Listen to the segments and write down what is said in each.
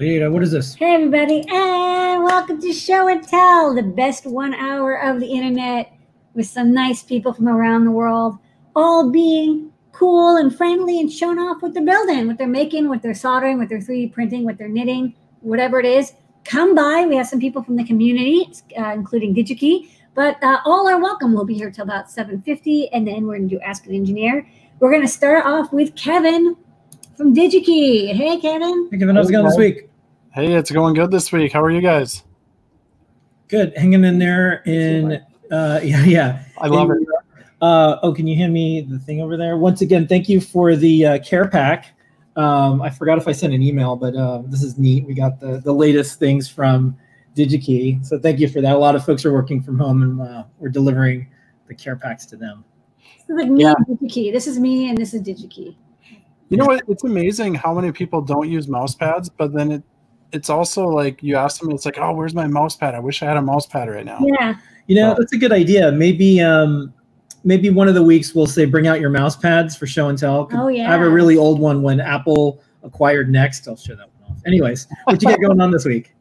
Wait, uh, what is this? Hey, everybody, and welcome to Show and Tell, the best one hour of the internet with some nice people from around the world, all being cool and friendly and showing off what they're building, what they're making, what they're soldering, what they're 3D printing, what they're knitting, whatever it is. Come by. We have some people from the community, uh, including DigiKey, but uh, all are welcome. We'll be here till about 7.50, and then we're going to do Ask an Engineer. We're going to start off with Kevin from DigiKey. Hey, Kevin. Hey, Kevin, how's it going this week? Hey, it's going good this week. How are you guys? Good, hanging in there. In uh, yeah, yeah. I love in, it. Uh, oh, can you hand me the thing over there? Once again, thank you for the uh, care pack. Um, I forgot if I sent an email, but uh, this is neat. We got the the latest things from DigiKey, so thank you for that. A lot of folks are working from home, and uh, we're delivering the care packs to them. This is like me yeah. and DigiKey. This is me, and this is DigiKey. You know what? It's amazing how many people don't use mouse pads, but then it it's also like you ask them, it's like, oh, where's my mouse pad? I wish I had a mouse pad right now. Yeah. You know, that's a good idea. Maybe um maybe one of the weeks we'll say bring out your mouse pads for show and tell. Oh yeah. I have a really old one when Apple acquired Next. I'll show that one off. Anyways, what you get going on this week?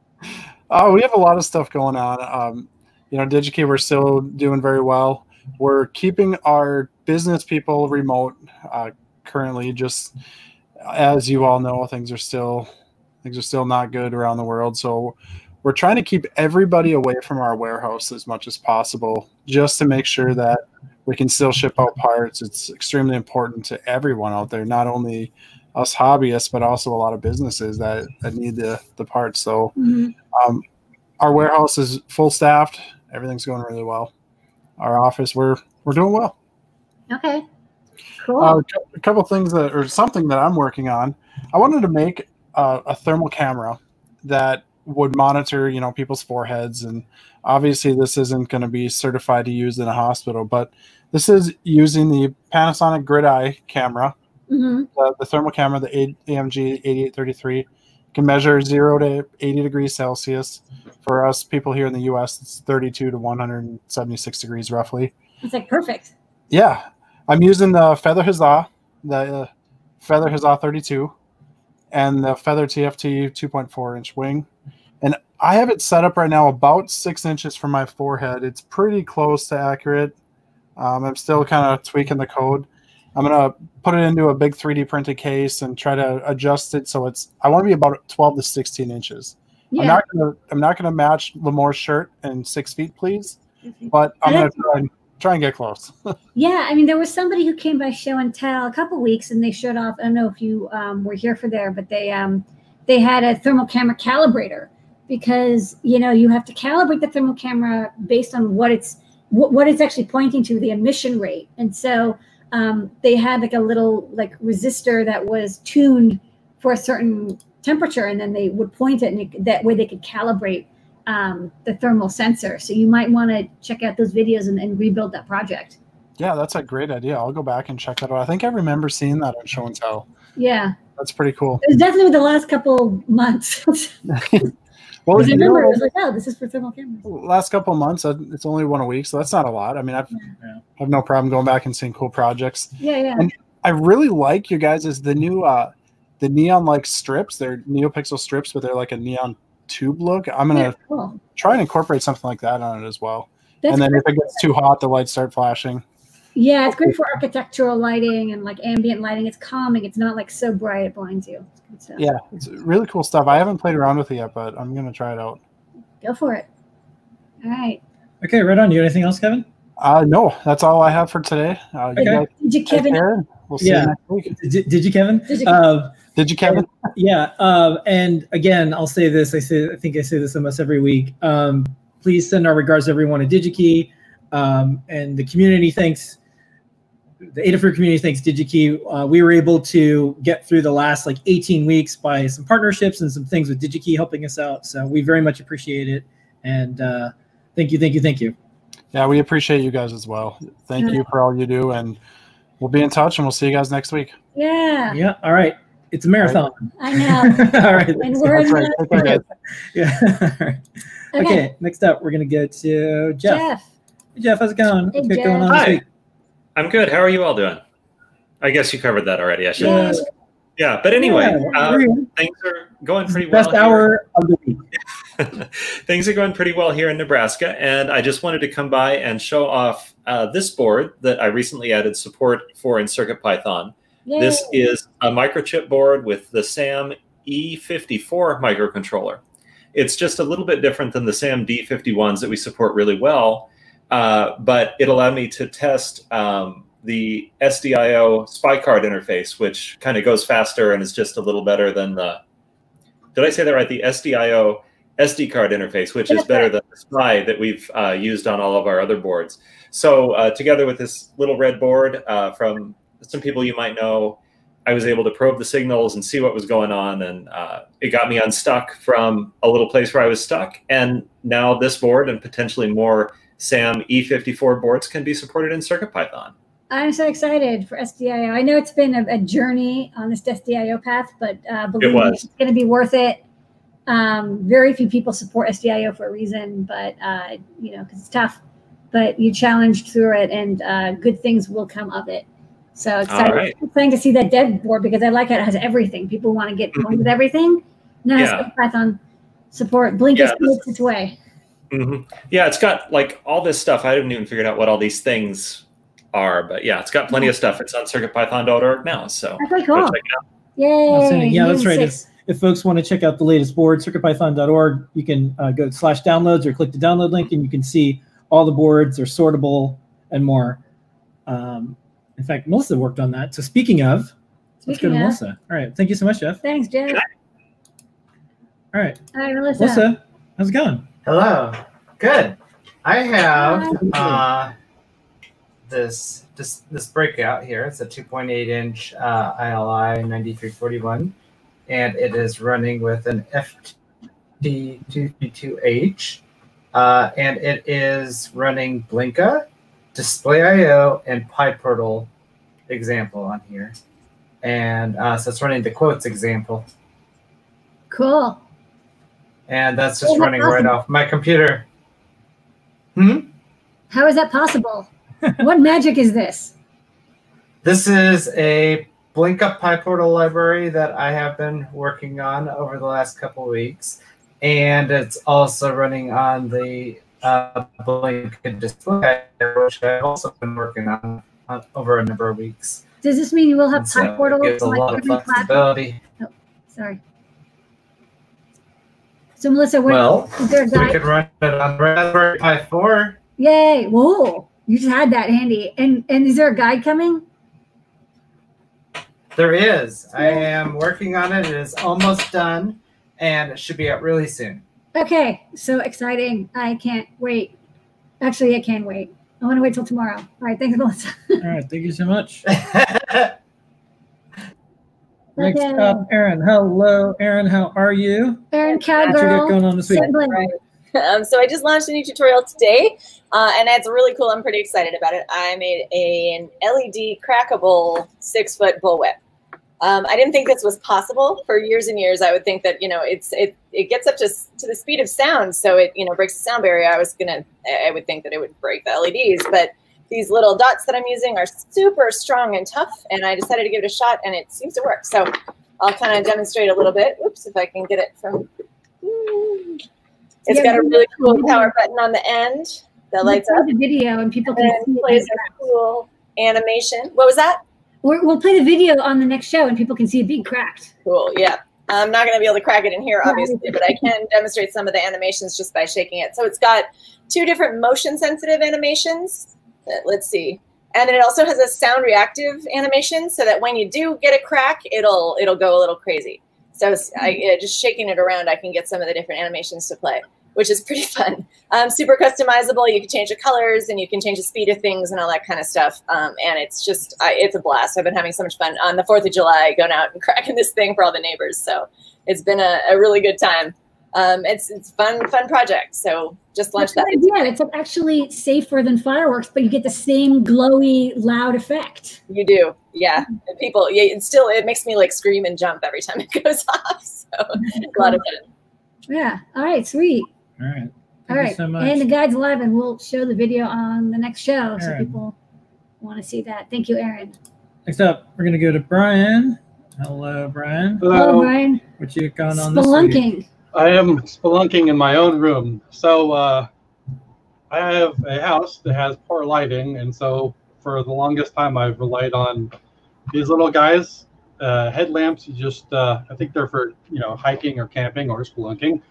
Oh, we have a lot of stuff going on. Um, you know, DigiKey, we're still doing very well. We're keeping our business people remote uh, currently. Just as you all know, things are still things are still not good around the world. So we're trying to keep everybody away from our warehouse as much as possible, just to make sure that we can still ship out parts. It's extremely important to everyone out there, not only us hobbyists, but also a lot of businesses that, that need the, the parts. So mm-hmm. um, our warehouse is full staffed. Everything's going really well. Our office, we're we're doing well. Okay. Cool. Uh, a couple things that, or something that I'm working on. I wanted to make uh, a thermal camera that would monitor, you know, people's foreheads. And obviously, this isn't going to be certified to use in a hospital, but this is using the Panasonic Grid Eye camera, mm-hmm. the, the, thermal camera, the AMG 8833. Can measure zero to 80 degrees Celsius. For us people here in the US, it's 32 to 176 degrees roughly. It's like perfect. Yeah. I'm using the Feather Huzzah, the uh, Feather Huzzah 32 and the Feather TFT 2.4 inch wing. And I have it set up right now about six inches from my forehead. It's pretty close to accurate. Um, I'm still kind of tweaking the code. I'm gonna put it into a big 3D printed case and try to adjust it so it's. I want to be about 12 to 16 inches. Yeah. I'm not gonna. I'm not gonna match Limor's shirt and six feet, please. Mm-hmm. But I'm gonna try and try and get close. yeah, I mean, there was somebody who came by show and tell a couple weeks, and they showed off. I don't know if you um, were here for there, but they um, they had a thermal camera calibrator because you know you have to calibrate the thermal camera based on what it's what, what it's actually pointing to, the emission rate, and so um, they had like a little like resistor that was tuned for a certain temperature, and then they would point it, and it, that way they could calibrate um, the thermal sensor. So you might want to check out those videos and, and, rebuild that project. Yeah, that's a great idea. I'll go back and check that out. I think I remember seeing that on Show and Tell. Yeah. That's pretty cool. It was definitely the last couple months. well, I remember it was like, oh, this is for thermal cameras. Last couple months, uh, it's only one a week, so that's not a lot. I mean, I've yeah. have no problem going back and seeing cool projects. Yeah, yeah. And I really like you guys is the new uh the neon like strips. They're NeoPixel strips, but they're like a neon tube look. I'm gonna yeah, cool. try and incorporate something like that on it as well. That's and then if it gets too hot, the lights start flashing. Yeah, it's great for architectural lighting and like ambient lighting. It's calming. It's not like so bright it blinds you. It's yeah, it's really cool stuff. I haven't played around with it yet, but I'm gonna try it out. Go for it. All right. Okay, right on. You anything else, Kevin? Uh, no, that's all I have for today. Uh, okay. You did you, Kevin? We'll see yeah. you next week. Did, did you, Kevin? Did you, Kevin? Uh, did you, Kevin? yeah. Um, and again, I'll say this. I say I think I say this almost every week. Um, please send our regards to everyone at DigiKey, um, and the community thanks. The Adafruit community thanks DigiKey. Uh, we were able to get through the last like 18 weeks by some partnerships and some things with DigiKey helping us out. So we very much appreciate it. And uh, thank you, thank you, thank you. Yeah, we appreciate you guys as well. Thank you for all you do, and we'll be in touch, and we'll see you guys next week. Yeah. Yeah. All right. It's a marathon. I know. All right. And we're in right. okay. Yeah. okay. okay. Next up, we're gonna get to Jeff. Jeff. Hey, Jeff, how's it going? Hey, What's Jeff. going on Hi. I'm good. How are you all doing? I guess you covered that already. I should yeah. ask. Yeah, but anyway, Yeah, uh, things are going pretty best well. here. hour of the week. things are going pretty well here in Nebraska, and I just wanted to come by and show off uh, this board that I recently added support for in CircuitPython. Yay. This is a microchip board with the SAM E54 microcontroller. It's just a little bit different than the SAM D51s that we support really well, uh, but it allowed me to test um, the SDIO SPI card interface, which kind of goes faster and is just a little better than the. Did I say that right? The SDIO SD card interface, which is better than the SPI that we've uh, used on all of our other boards. So, uh, together with this little red board uh, from some people you might know, I was able to probe the signals and see what was going on, and uh, it got me unstuck from a little place where I was stuck. And now this board and potentially more SAM E54 boards can be supported in CircuitPython. I'm so excited for SDIO. I know it's been a, a journey on this SDIO path, but uh, believe me, was. it's going to be worth it. Um, very few people support SDIO for a reason, but uh, you know, because it's tough. But you challenged through it, and uh, good things will come of it. So excited, right. exciting to see that dev board because I like how it has everything. People want to get going with everything. Now Mm-hmm. Yeah. Python support. Blink Yeah, is its way. hmm Yeah, it's got like all this stuff. I haven't even figured out what all these things are, but yeah, it's got plenty of stuff. It's on CircuitPython.org now, so That's cool. check it out. Yay! Yeah, that's right. Six. If folks want to check out the latest board, circuitpython.org, you can uh, go to slash downloads or click the download link and you can see all the boards, they're sortable and more. Um, in fact, Melissa worked on that. So speaking of, let's go to of- Melissa. All right. Thank you so much, Jeff. Thanks, Jeff. All right. All right, Melissa. Melissa, how's it going? Hello. Good. I have Hi. uh, this this this breakout here. It's a 2.8 inch uh, ILI 9341, and it is running with an FT232H, uh, and it is running Blinka, Display.io, and PyPortal example on here, and uh, so it's running the quotes example, Cool. and that's just Oh, running right off my computer. Hmm. How is that possible? What magic is this? This is a Blinka PyPortal library that I have been working on over the last couple weeks, and it's also running on the uh, Blink display, which I've also been working on over a number of weeks. Does this mean you will have so PyPortal it gives a like lot of flexibility. Sorry. So Melissa, Well, is there a we guy? could run it on Raspberry Pi 4. Yay! Whoa! You just had that handy. And and is there a guide coming? There is. I am working on it. It is almost done, and it should be out really soon. Okay, so exciting! I can't wait. Actually, I can't wait. I want to wait till tomorrow. All right, thanks, Melissa. All right. Thank you so much. Next Okay. up, Erin. Hello, Erin. How are you? Erin What you got Cowgirl. going on this week? Semblin. Um, so I just launched a new tutorial today, uh, and it's really cool. I'm pretty excited about it. I made a, an LED crackable six foot bullwhip. Um, I didn't think this was possible for years and years. I would think that you know it's it it gets up to to the speed of sound, so it you know breaks the sound barrier. I was gonna I would think that it would break the LEDs, but these little dots that I'm using are super strong and tough, and I decided to give it a shot, and it seems to work. So I'll kind of demonstrate a little bit. Oops, if I can get it from. It's Yeah, got a really cool power button on the end that lights up the video and people can and see plays it. a cool animation. What was that? We're, we'll play the video on the next show and people can see it being cracked. Cool, yeah. I'm not going to be able to crack it in here, obviously, but I can demonstrate some of the animations just by shaking it. So it's got two different motion sensitive animations. Uh, Let's see. And then it also has a sound reactive animation so that when you do get a crack, it'll it'll go a little crazy. So I, yeah, just shaking it around, I can get some of the different animations to play, which is pretty fun. Um, super customizable. You can change the colors and you can change the speed of things and all that kind of stuff. Um, and it's just, I, it's a blast. I've been having so much fun on the 4th of July going out and cracking this thing for all the neighbors. So it's been a, a really good time. Um, it's it's fun fun project. So just launch That's that. a good idea. It's actually safer than fireworks, but you get the same glowy, loud effect. You do, yeah. And People, yeah. It still it makes me like scream and jump every time it goes off. So a lot of fun. Yeah. All right. Sweet. All right. Thank All you so much. And the guide's live, and we'll show the video on the next show so people want to see that. Thank you, Erin. Next up, we're going to go to Brian. Hello, Brian. Hello, Hello. Brian. What you got on this week? Spelunking. I am spelunking in my own room. So uh, I have a house that has poor lighting, and so for the longest time I've relied on these little guys, uh, headlamps. You just uh, I think they're for you know hiking or camping or spelunking.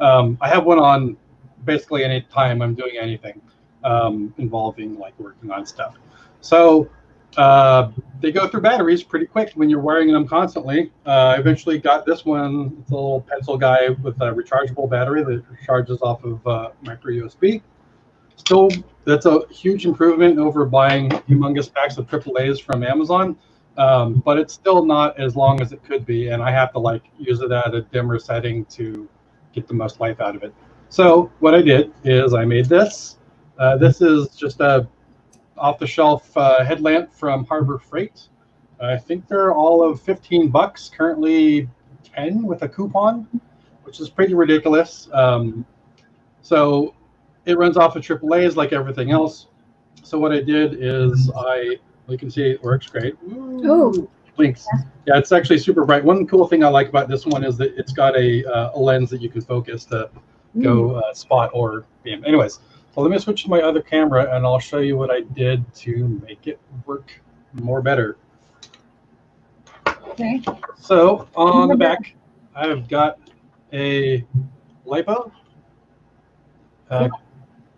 Um, I have one on basically any time I'm doing anything um, involving like working on stuff. So uh, they go through batteries pretty quick when you're wearing them constantly. Uh, I eventually got this one. It's a little pencil guy with a rechargeable battery that charges off of uh, micro USB. Still, that's a huge improvement over buying humongous packs of AAA's from Amazon. Um, but it's still not as long as it could be, and I have to like use it at a dimmer setting to get the most life out of it. So what I did is I made this. Uh, this is just a off-the-shelf uh, headlamp from Harbor Freight. I think they're all of 15 bucks, currently 10 with a coupon, which is pretty ridiculous. Um, so it runs off of AAA's like everything else. So what I did is I, you can see it works great. Ooh. Blinks. Yeah, it's actually super bright. One cool thing I like about this one is that it's got a, uh, a lens that you can focus to go uh, spot or beam. Anyways, so let me switch to my other camera and I'll show you what I did to make it work more better. Okay. So on the back, I've got a lipo, uh,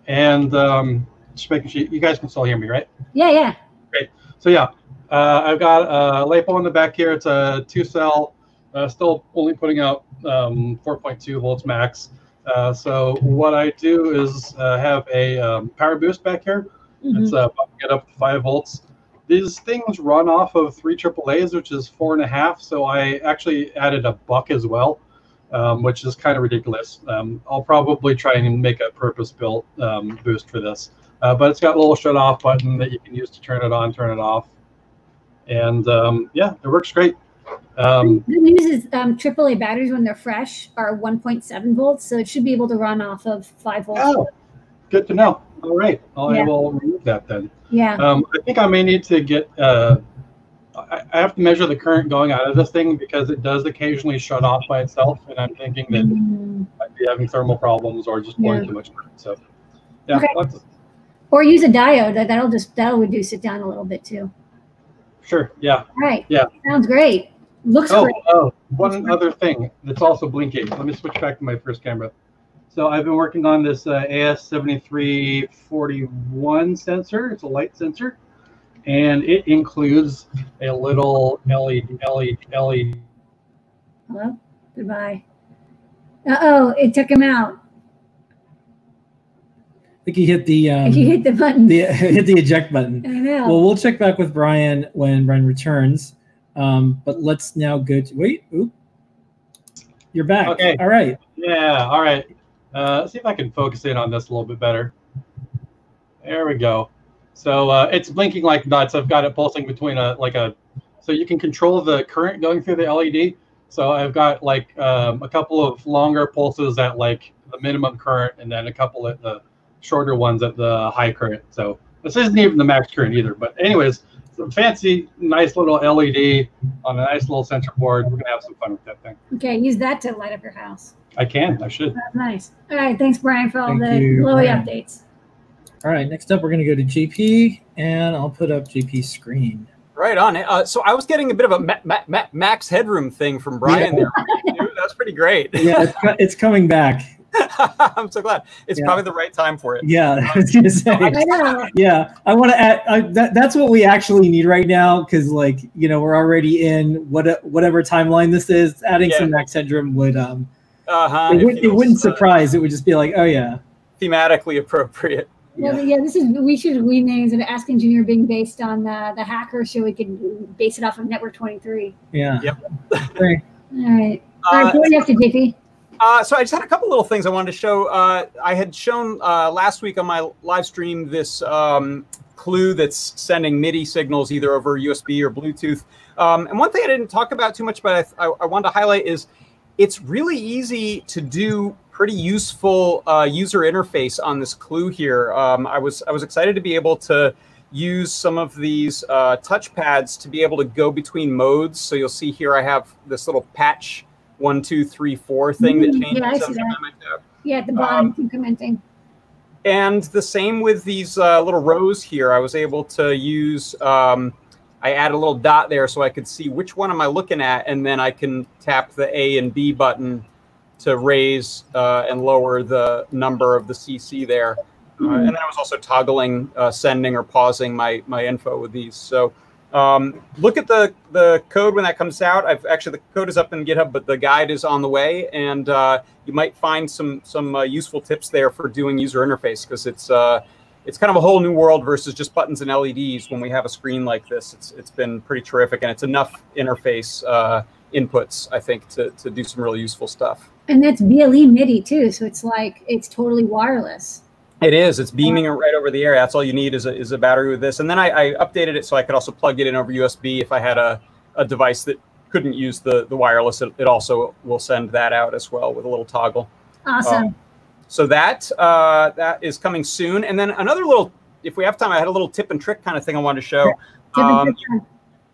and um, just making sure you guys can still hear me, right? Yeah, yeah. Great. So yeah, uh, I've got a lipo on the back here. It's a two cell, uh, still only putting out um, 4.2 volts max. Uh, so what I do is uh, have a um, power boost back here. Mhm. It's uh, it up to five volts. These things run off of three AAA's, which is four and a half. So I actually added a buck as well, um, which is kind of ridiculous. Um, I'll probably try and make a purpose-built um, boost for this. Uh, but it's got a little shut-off button that you can use to turn it on, turn it off, and um, yeah, it works great. Um, The news is um, AAA batteries, when they're fresh, are 1.7 volts, so it should be able to run off of 5 volts. oh, good to know. All right, I Yeah. will remove that then. Yeah. Um, I think I may need to get. Uh, I, I have to measure the current going out of this thing because it does occasionally shut off by itself, and I'm thinking that Mm. I might be having thermal problems or just blowing Yeah. too much current. So, yeah, Okay. Or use a diode. That, that'll just that'll reduce it down a little bit too. sure, yeah. All right. Yeah. Sounds great. Looks Oh, great. oh, one other thing that's also blinking. Let me switch back to my first camera. So I've been working on this uh, AS7341 sensor. It's a light sensor, and it includes a little E LED LED LED Hello. Goodbye. Uh oh, it took him out. I think he hit the um, If you hit the button. the hit the eject button. I know. Well, we'll check back with Brian when Brian returns. Um, but let's now go to wait. Oop, you're back. Okay. All right. Yeah, all right. Uh, let's see if I can focus in on this a little bit better. There we go. So uh, it's blinking like nuts. I've got it pulsing between a like a, so you can control the current going through the LED. So I've got like um, a couple of longer pulses at like the minimum current, and then a couple at the shorter ones at the high current. So this isn't even the max current either. But anyways, some fancy, nice little LED on a nice little sensor board. We're gonna have some fun with that thing. okay, use that to light up your house. I can. I should. That's nice. All right. Thanks, Brian, for all Thank the you, glowy Brian. updates. All right. Next up, we're going to go to JP, and I'll put up JP's screen. Right on. Uh, so I was getting a bit of a ma- ma- ma- max headroom thing from Brian there. That's pretty great. Yeah, it's, it's coming back. I'm so glad. It's Yeah. probably the right time for it. Yeah, I was gonna say. I know. Yeah, I want to add. I, that, that's what we actually need right now because, like, you know, we're already in what whatever timeline this is. Adding Yeah. some max headroom would um, Uh-huh. it, would, it feels, wouldn't uh, surprise. It would just be like, oh yeah, thematically appropriate. Well, yeah, this is we should rename it Ask Engineer being based on uh, the hacker, so we can base it off of Network 23. yeah. Yep. All right. All right. Uh, What do you have to, JP? Uh, so I just had a couple little things I wanted to show. Uh, I had shown uh, last week on my live stream this um, clue that's sending MIDI signals either over USB or Bluetooth. Um, and one thing I didn't talk about too much, but I, I, I wanted to highlight is it's really easy to do pretty useful uh, user interface on this clue here. Um, I was I was excited to be able to use some of these uh, touchpads to be able to go between modes. So you'll see here I have this little patch one, two, three, four thing that Mm, changes yeah, that. time I tap. Yeah, at the bottom, Um, incrementing. And the same with these uh, little rows here. I was able to use, um, I add a little dot there so I could see which one am I looking at, and then I can tap the A and B button to raise uh, and lower the number of the CC there. Uh, and then I was also toggling uh, sending or pausing my my info with these. So um, look at the the code when that comes out. I've actually the code is up in GitHub, but the guide is on the way, and uh, you might find some some uh, useful tips there for doing user interface because it's uh, it's kind of a whole new world versus just buttons and LEDs. When we have a screen like this, it's it's been pretty terrific, and it's enough interface uh, inputs I think to to do some really useful stuff. And that's BLE MIDI too, so it's like it's totally wireless. It is. It's beaming it right over the air. That's all you need is a, is a battery with this. And then I, I updated it so I could also plug it in over USB if I had a, a device that couldn't use the, the wireless. It, it also will send that out as well with a little toggle. Awesome. Um, so that uh, that is coming soon. And then another little, if we have time, I had a little tip and trick kind of thing I wanted to show. Um,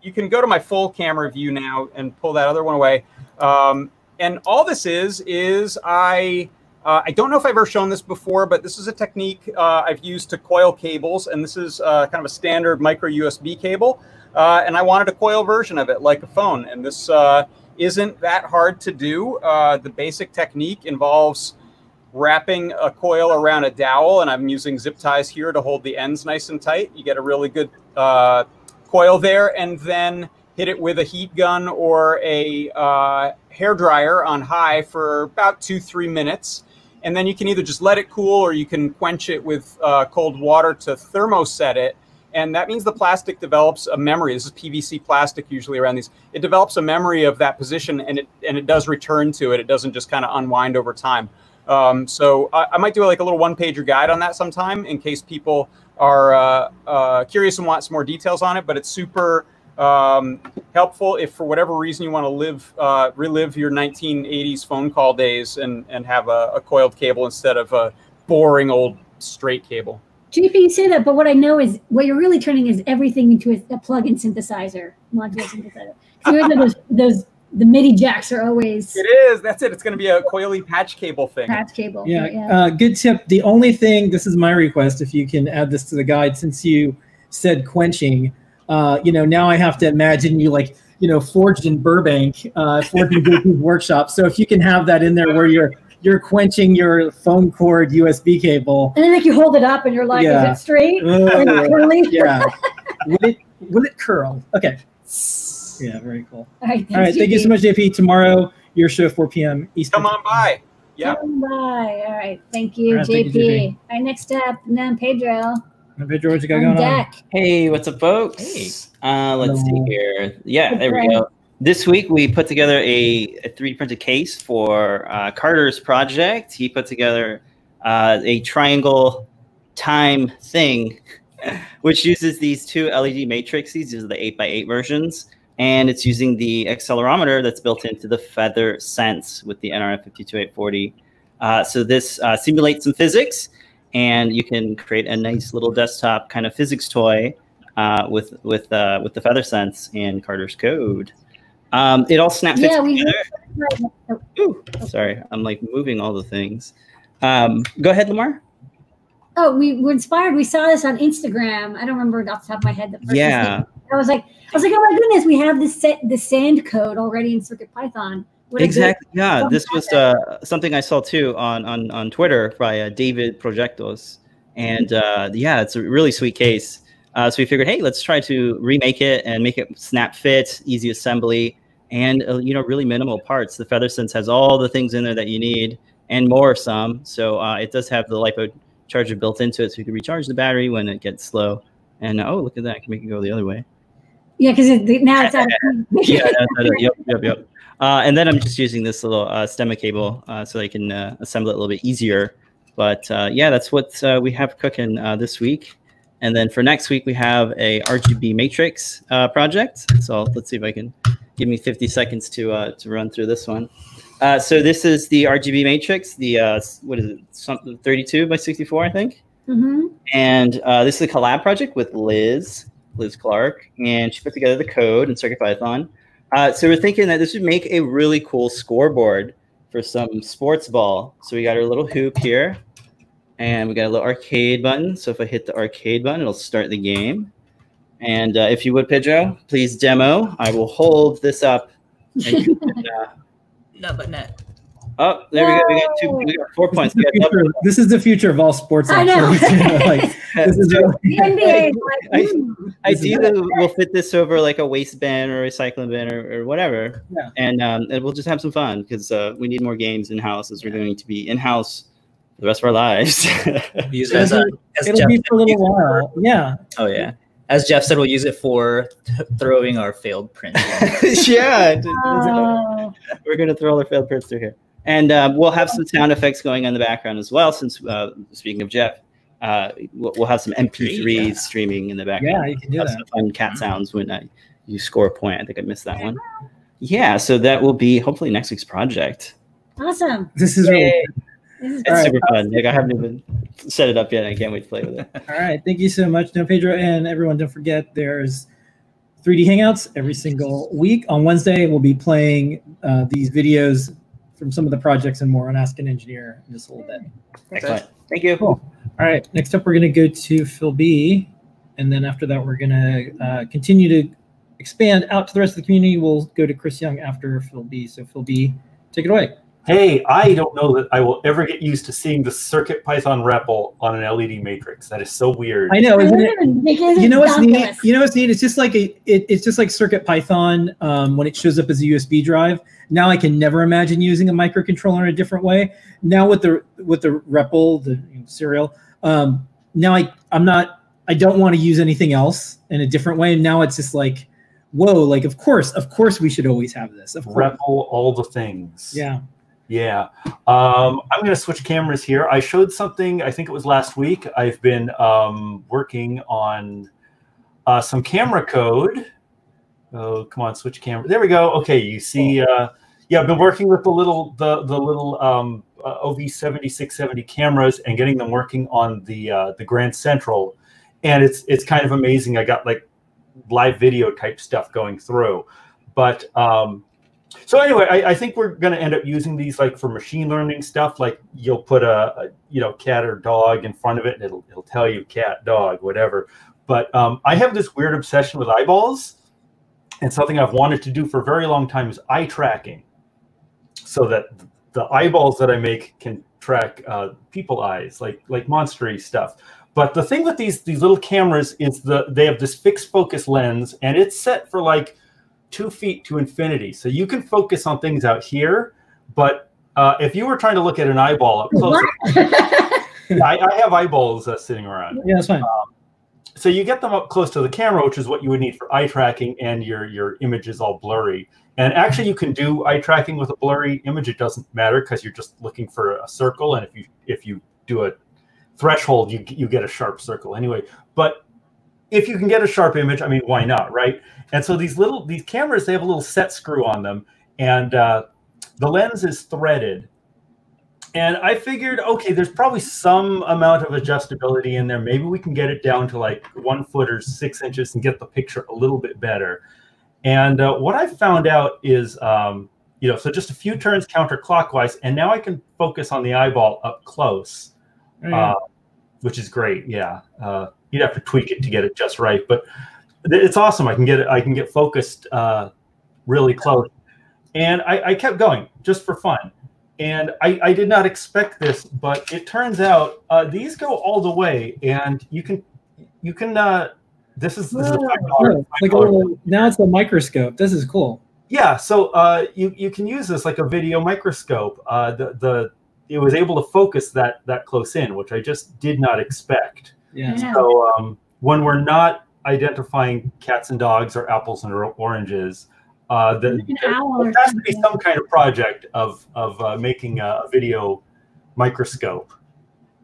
you can go to my full camera view now and pull that other one away. Um, and all this is is I uh, I don't know if I've ever shown this before, but this is a technique uh, I've used to coil cables, and this is uh, kind of a standard micro USB cable. Uh, and I wanted a coil version of it, like a phone. And this uh, isn't that hard to do. Uh, the basic technique involves wrapping a coil around a dowel, and I'm using zip ties here to hold the ends nice and tight. You get a really good coil there, and then hit it with a heat gun or a hair dryer on high for about two three minutes. And then you can either just let it cool or you can quench it with uh, cold water to thermoset it. And that means the plastic develops a memory. This is PVC plastic usually around these. It develops a memory of that position and it and it does return to it. It doesn't just kind of unwind over time. Um, so I, I might do like a little one pager guide on that sometime in case people are uh, uh, curious and want some more details on it. But it's super um, helpful if for whatever reason you want to live uh, relive your 1980s phone call days and and have a, a coiled cable instead of a boring old straight cable. JP, you say that, but what I know is what you're really turning is everything into a, a plug-in synthesizer, modular synthesizer. You know those, those the MIDI jacks are always It is. That's it. It's going to be a coily patch cable thing. patch cable. Yeah, yeah. Uh, good tip. The only thing, this is my request, if you can add this to the guide, since you said quenching, uh, you know, now I have to imagine you like, you know, forged in Burbank, uh, forged in JP's workshop. So if you can have that in there where you're you're quenching your phone cord USB cable. and then like you hold it up and you're like, Yeah. is it straight? Or it curly? yeah. Would it would it curl? Okay. Yeah, very cool. All right, All right, thank you so much, JP. Tomorrow, your show 4 p.m. Eastern. Come on by. Yeah. Come by. All right, thank you, All right, thank JP. you, JP. All right, next up, then Pedro Pedro, what you got on going on? Hey, what's up, folks? Uh, let's see here. Yeah, Good there we go. This week we put together a, a 3D printed case for uh, Carter's project. He put together uh, a triangle time thing, which uses these two LED matrices. These are the 8x8 versions. And it's using the accelerometer that's built into the Feather Sense with the NRF 52840. Uh, so this uh, simulates some physics, and you can create a nice little desktop kind of physics toy uh, with with uh, with the Feather Sense and Carter's code. Um, it all snap fits Yeah, we together. Ooh, sorry, I'm like moving all the things. Um, go ahead, Limor. Oh, we were inspired. We saw this on Instagram. I don't remember off the top of my head. The Yeah. name. I was like, I was like, oh my goodness, we have this set, the sand code already in Circuit Python. What Exactly. Yeah, this was uh, something I saw too on on on Twitter by uh, David Projectos, and uh, yeah, it's a really sweet case. Uh, so we figured, hey, let's try to remake it and make it snap fit, easy assembly, and uh, you know, really minimal parts. The FeatherSense has all the things in there that you need and more. Some, so uh, it does have the lipo charger built into it, so you can recharge the battery when it gets slow. And oh, look at that! I can make it go the other way. Yeah, because it, now it's out. Of- yeah, that's yep, yep, yep. Uh, and then I'm just using this little uh, stemma cable uh, so I can uh, assemble it a little bit easier. But uh, yeah, that's what uh, we have cooking uh, this week. And then for next week, we have a RGB matrix uh, project. So let's see if I can give me 50 seconds to uh, to run through this one. Uh, so this is the RGB matrix, the uh, what is it, something 32 by 64, I think. Mm-hmm. And uh, this is a collab project with Liz, Liz Clark, and she put together the code in CircuitPython. Uh, so we're thinking that this would make a really cool scoreboard for some sports ball. So we got our little hoop here, and we got a little arcade button. So if I hit the arcade button, it'll start the game. And uh, if you would, Pedro, please demo. I will hold this up. And you can, uh, No, but net. oh, there we go. We got two. We got four points. This is, the got future, this is the future of all sports. I know. Actually, like, this is really, The NBA is I- hmm. Ideally, we'll fit this over like a waste bin or recycling bin or, or whatever, Yeah. and um, and we'll just have some fun because uh, we need more games in house as we're going to be in house the rest of our lives. Use it as a, as it'll Jeff be for a little use for- while. Yeah. Oh yeah. As Jeff said, we'll use it for throwing our failed prints. yeah, Oh. we're going to throw all our failed prints through here, and um, we'll have some sound effects going on in the background as well. Since uh, speaking of Jeff, uh, we'll, we'll have some MP3s Yeah. streaming in the background. Yeah, you can do Have that. some fun cat sounds when uh, you score a point. I think I missed that one. Yeah, so that will be hopefully next week's project. Awesome. This is really This is It's All right. super fun. Like I haven't even set it up yet. I can't wait to play with it. All right. Thank you so much, No Pedro. And everyone, don't forget there's 3D Hangouts every single week. On Wednesday, we'll be playing uh, these videos from some of the projects and more on Ask an Engineer in just a little bit. Excellent. Thank you. Cool. All right. Next up, we're going to go to Phil B. And then after that, we're going to uh, continue to expand out to the rest of the community. We'll go to Chris Young after Phil B. So, Phil B, take it away. Hey, I don't know that I will ever get used to seeing the Circuit Python REPL on an LED matrix. That is so weird. I know, isn't it? Because you know it's what's neat? You know what's neat? It's just like a it, it's just like Circuit Python um, when it shows up as a USB drive. Now I can never imagine using a microcontroller in a different way. Now with the with the REPL, the serial, um, now I I'm not I don't want to use anything else in a different way. And now it's just like, whoa, like of course, of course we should always have this. Of course. REPL, all the things. Yeah. Yeah. Um, I'm going to switch cameras here. I showed something, I think it was last week. I've been um, working on uh, some camera code. Oh, come on, switch camera. There we go. Okay, you see, uh, yeah, I've been working with the little, the, the little um, uh, OV7670 cameras and getting them working on the, uh, the Grand Central. And it's, it's kind of amazing. I got like live video type stuff going through. But um, so anyway, I, I think we're going to end up using these like for machine learning stuff. Like you'll put a, a you know cat or dog in front of it, and it'll it'll tell you cat, dog, whatever. But um, I have this weird obsession with eyeballs, and something I've wanted to do for a very long time is eye tracking, so that the eyeballs that I make can track uh, people eyes, like like monstery stuff. But the thing with these these little cameras is the they have this fixed focus lens, and it's set for like two feet to infinity. So you can focus on things out here, but uh, if you were trying to look at an eyeball up close, I, I have eyeballs uh, sitting around. Yeah, that's fine. So you get them up close to the camera, which is what you would need for eye tracking, and your your image is all blurry. And actually, you can do eye tracking with a blurry image. It doesn't matter because you're just looking for a circle, and if you if you do a threshold, you you get a sharp circle anyway. But if you can get a sharp image, I mean, why not, right? And so these little these cameras, they have a little set screw on them, and uh, the lens is threaded. And I figured, okay, there's probably some amount of adjustability in there. Maybe we can get it down to like one foot or six inches and get the picture a little bit better. And uh, what I found out is, um, you know, so just a few turns counterclockwise, and now I can focus on the eyeball up close, Oh, yeah. uh, which is great. Yeah, uh, you'd have to tweak it to get it just right, but it's awesome. I can get it. I can get focused uh, really close, and I, I kept going just for fun. And I, I did not expect this, but it turns out uh, these go all the way, and you can you can. Uh, this is this is a Oh, five cool. dollar. It's like a little, now it's a microscope. This is cool. Yeah, so uh, you you can use this like a video microscope. Uh, the the it was able to focus that that close in, which I just did not expect. Yeah. Yeah. So um, when we're not identifying cats and dogs or apples and or- oranges, uh, the, An there has to be some kind of project of of uh, making a video microscope.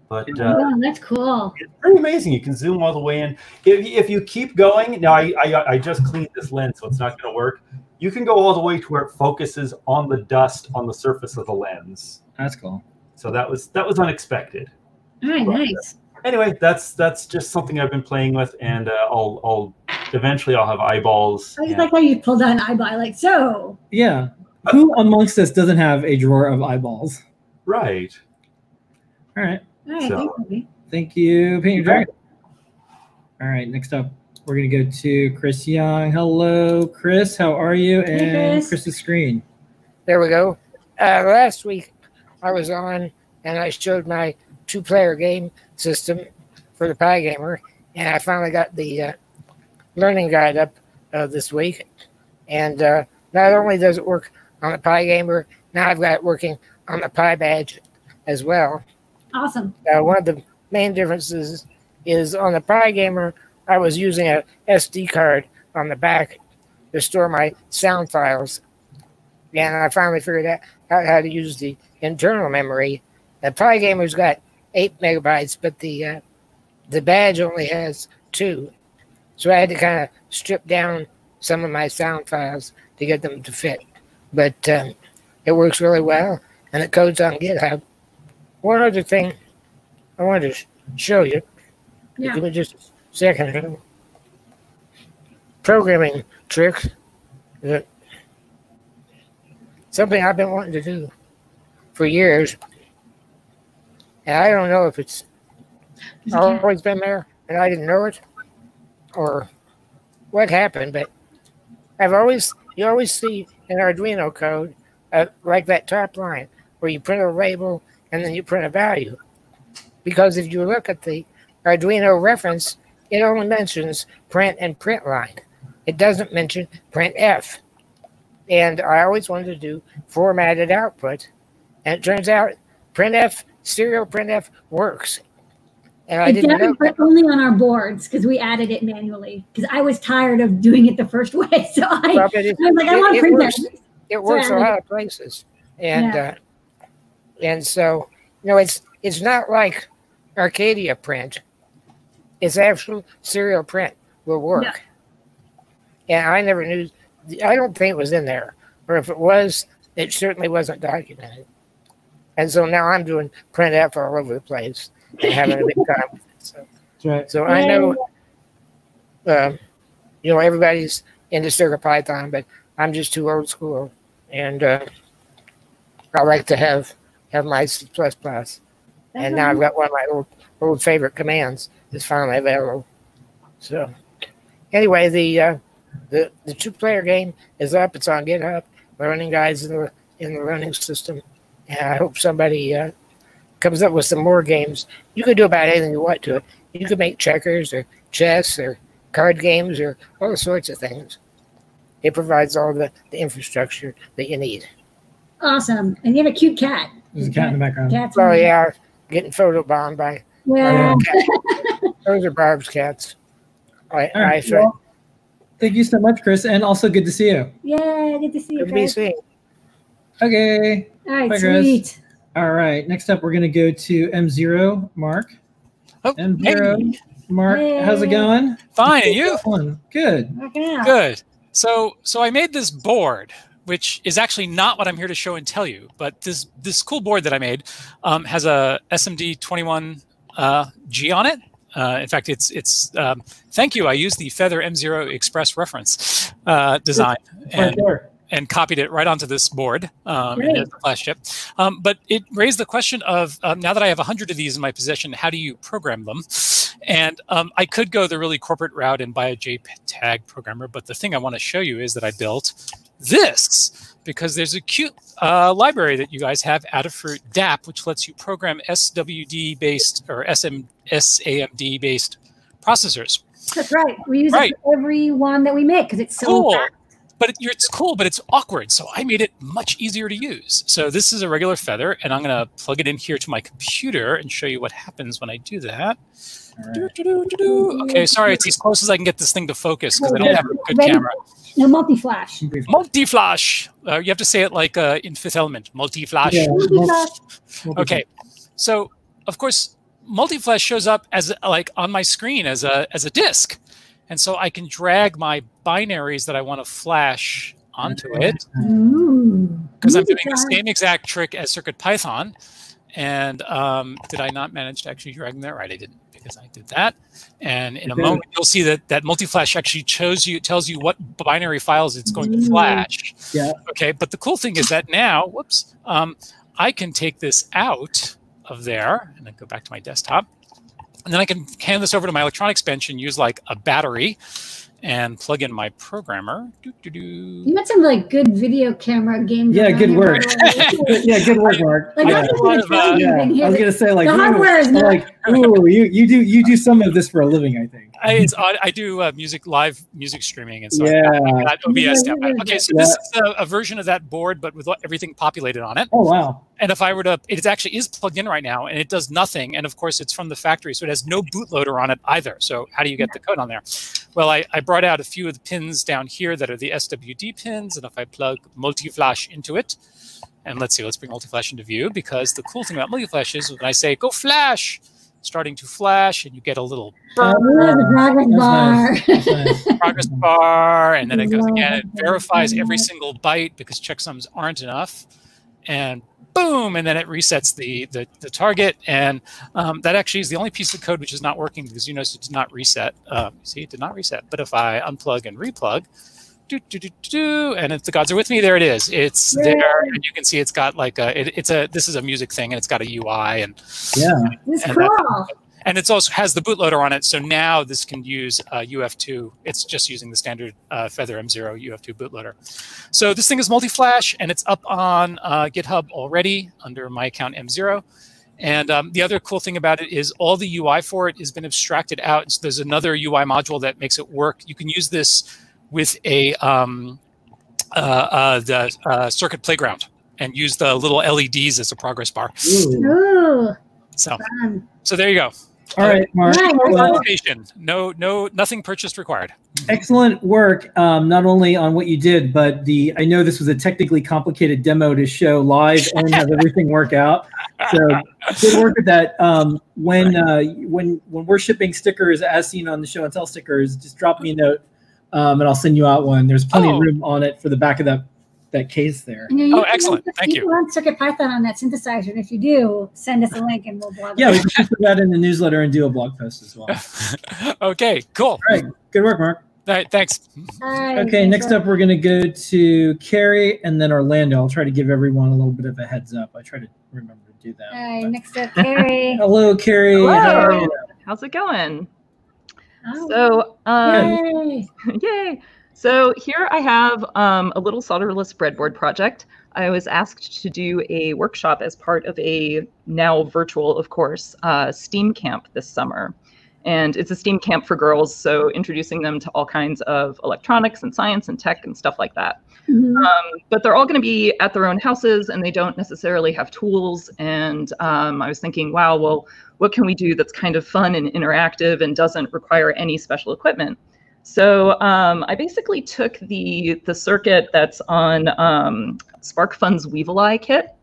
But uh, Oh, that's cool. it's pretty amazing. You can zoom all the way in. If, if you keep going, now I, I, I just cleaned this lens, so it's not going to work. You can go all the way to where it focuses on the dust on the surface of the lens. That's cool. So that was that was unexpected. All right, nice. Anyway, that's that's just something I've been playing with, and uh, I'll I'll eventually I'll have eyeballs. I just and- like how you pulled out an eyeball, like so. Yeah. Who amongst us doesn't have a drawer of eyeballs? right. All right. All right, So- thanks, Ruby. Thank you, Paint Your Dragon. All right. Next up, we're gonna go to Chris Young. Hello, Chris. How are you? Hey, And Chris. Chris's screen. There we go. Uh, last week I was on and I showed my two player game system for the PyGamer, and I finally got the uh, learning guide up uh, this week. And uh, not only does it work on the PyGamer, now I've got it working on the PyBadge as well. Awesome. Uh, one of the main differences is on the PyGamer, I was using a SD card on the back to store my sound files. And I finally figured out how, how to use the internal memory. The PyGamer's got eight megabytes, but the uh, the badge only has two. So I had to kind of strip down some of my sound files to get them to fit. But um, it works really well, and it codes on GitHub. One other thing I wanted to show you. Yeah. Give me just a second. Programming tricks. Something I've been wanting to do for years. And I don't know if it's always been there and I didn't know it or what happened, but I've always, you always see in Arduino code, uh, like that top line where you print a label and then you print a value. Because if you look at the Arduino reference, it only mentions print and print line. It doesn't mention printf. And I always wanted to do formatted output. And it turns out printf, serial printf works. And I It didn't know does, but only on our boards because we added it manually. Because I was tired of doing it the first way, so I, Well, I was like, I want to print works. that. it works a lot of places and Yeah. uh, and so you know it's it's not like arcadia print it's actual serial print will work and i never knew i don't think it was in there or if it was it certainly wasn't documented and so now i'm doing printf all over the place and having a big time with it so, right. so i know um, you know everybody's into circuit python but i'm just too old school and uh, I like to have have my C plus plus, and now I've got one of my old old favorite commands is finally available. So, anyway, the uh, the the two player game is up. It's on GitHub. Learning guys in the in the learning system, and I hope somebody uh, comes up with some more games. You could do about anything you want to it. You could make checkers or chess or card games or all sorts of things. It provides all the, the infrastructure that you need. Awesome. And you have a cute cat. There's a cat in the background. Cat's Oh in yeah, getting photobombed by Yeah. those are Barb's cats. I, All right. I Well, thank you so much, Chris, and also good to see you. Yeah, good to see you, could be Chris. seen. Okay. All right, Bye, Chris. sweet. All right. Next up, we're gonna go to M0 Mark. Oh, M0 Mark, how's it going? Fine, and you? One. Good. Good. So, so I made this board, which is actually not what I'm here to show and tell you. But this this cool board that I made um, has a SAMD21 uh, G on it. Uh, in fact, it's it's. Um, thank you. I used the Feather M0 Express reference uh, design and there. And copied it right onto this board um, the flash chip. Um, but it raised the question of um, now that I have 100 of these in my possession, how do you program them? And um, I could go the really corporate route and buy a JTAG programmer, but the thing I want to show you is that I built this because there's a cute uh, library that you guys have, Adafruit DAP, which lets you program SWD based or SM, SAMD based processors. That's right. We use Right. it for every one that we make because it's so cool. fast. But it, it's cool, but it's awkward. So I made it much easier to use. So this is a regular feather, and I'm going to plug it in here to my computer and show you what happens when I do that. Doo-doo-doo-doo-doo. Okay, sorry, it's as close as I can get this thing to focus because I don't have a good Ready? camera. No multi-flash. Multi-flash. Uh, you have to say it like uh, in Fifth Element. Multi-flash. Yeah. Multi-flash. Okay, so of course, multi-flash shows up as like on my screen as a as a disk, and so I can drag my binaries that I want to flash onto it because I'm doing the same exact trick as Circuit Python, And um, did I not manage to actually drag them there? Right, I didn't because I did that. And in a moment, you'll see that that multi-flash actually shows you tells you what binary files it's going to Mm. flash. Yeah. Okay, but the cool thing is that now, whoops, um, I can take this out of there and then go back to my desktop. And then I can hand this over to my electronics bench and use like a battery and plug in my programmer. You had some like good video camera games. Yeah, good work. by the way. yeah, good work, Mark. Like, yeah. I'm just gonna tell you, Yeah, you can hear I was gonna say like, the ooh, hardware is not- like, ooh, you you do you do some of this for a living, I think. I, it's odd. I do uh, music live music streaming, and so Yeah. I got OBS down. Yeah. Okay, so this is a, a version of that board, but with everything populated on it. Oh wow. And if I were to, it actually is plugged in right now, and it does nothing. And of course, it's from the factory, so it has no bootloader on it either. So how do you get the code on there? Well, I, I brought out a few of the pins down here that are the SWD pins, and if I plug multi-flash into it, and let's see, let's bring multi-flash into view because the cool thing about multi-flash is when I say go flash, starting to flash, and you get a little Oh, the progress bar. progress bar, and then it goes again. It verifies every single byte because checksums aren't enough, and boom, and then it resets the the, the target. And um, that actually is the only piece of code which is not working because you notice it did not reset. Um, see, it did not reset. But if I unplug and replug. Do, do, do, do, and if the gods are with me, there it is. It's there, and you can see it's got like a. It, it's a. This is a music thing, and it's got a UI, and Yeah. It's and cool. that- and it's also has the bootloader on it. So now this can use uh, UF2. It's just using the standard uh, Feather M0 UF2 bootloader. So this thing is multi-flash, and it's up on uh, GitHub already under my account M0. And um, the other cool thing about it is all the UI for it has been abstracted out. So there's another UI module that makes it work. You can use this with a um, uh, uh, the uh, Circuit Playground and use the little LEDs as a progress bar. Ooh. So, fun. so there you go. All right, Mark. Nice. Well, No, no, nothing purchased required. excellent work, um, not only on what you did, but the. I know this was a technically complicated demo to show live and have everything work out. So good work with that. Um, when uh, when when we're shipping stickers, as seen on the show and tell stickers, just drop me a note, um, and I'll send you out one. There's plenty Oh. of room on it for the back of that that case there. And you Oh, excellent. run- Thank you. you. can run Circuit Python on that synthesizer, and if you do, send us a link and we'll blog Yeah, we it. can put that in the newsletter and do a blog post as well. Okay, cool. right, good work, Mark. All right, thanks. All right, Okay, thanks next up, we're going to go to Carrie and then Orlando. I'll try to give everyone a little bit of a heads up. I try to remember to do that. All right, next up, Carrie. Hello, Carrie. Hello. How? How's it going? Oh, So, um, yay. yay. So here I have um, a little solderless breadboard project. I was asked to do a workshop as part of a now virtual, of course, uh, STEAM camp this summer. And it's a STEAM camp for girls, so introducing them to all kinds of electronics and science and tech and stuff like that. Mhm. Um, but they're all going to be at their own houses and they don't necessarily have tools. And um, I was thinking, wow, well, what can we do that's kind of fun and interactive and doesn't require any special equipment? So um, I basically took the the circuit that's on um, SparkFun's Weevil-Eye kit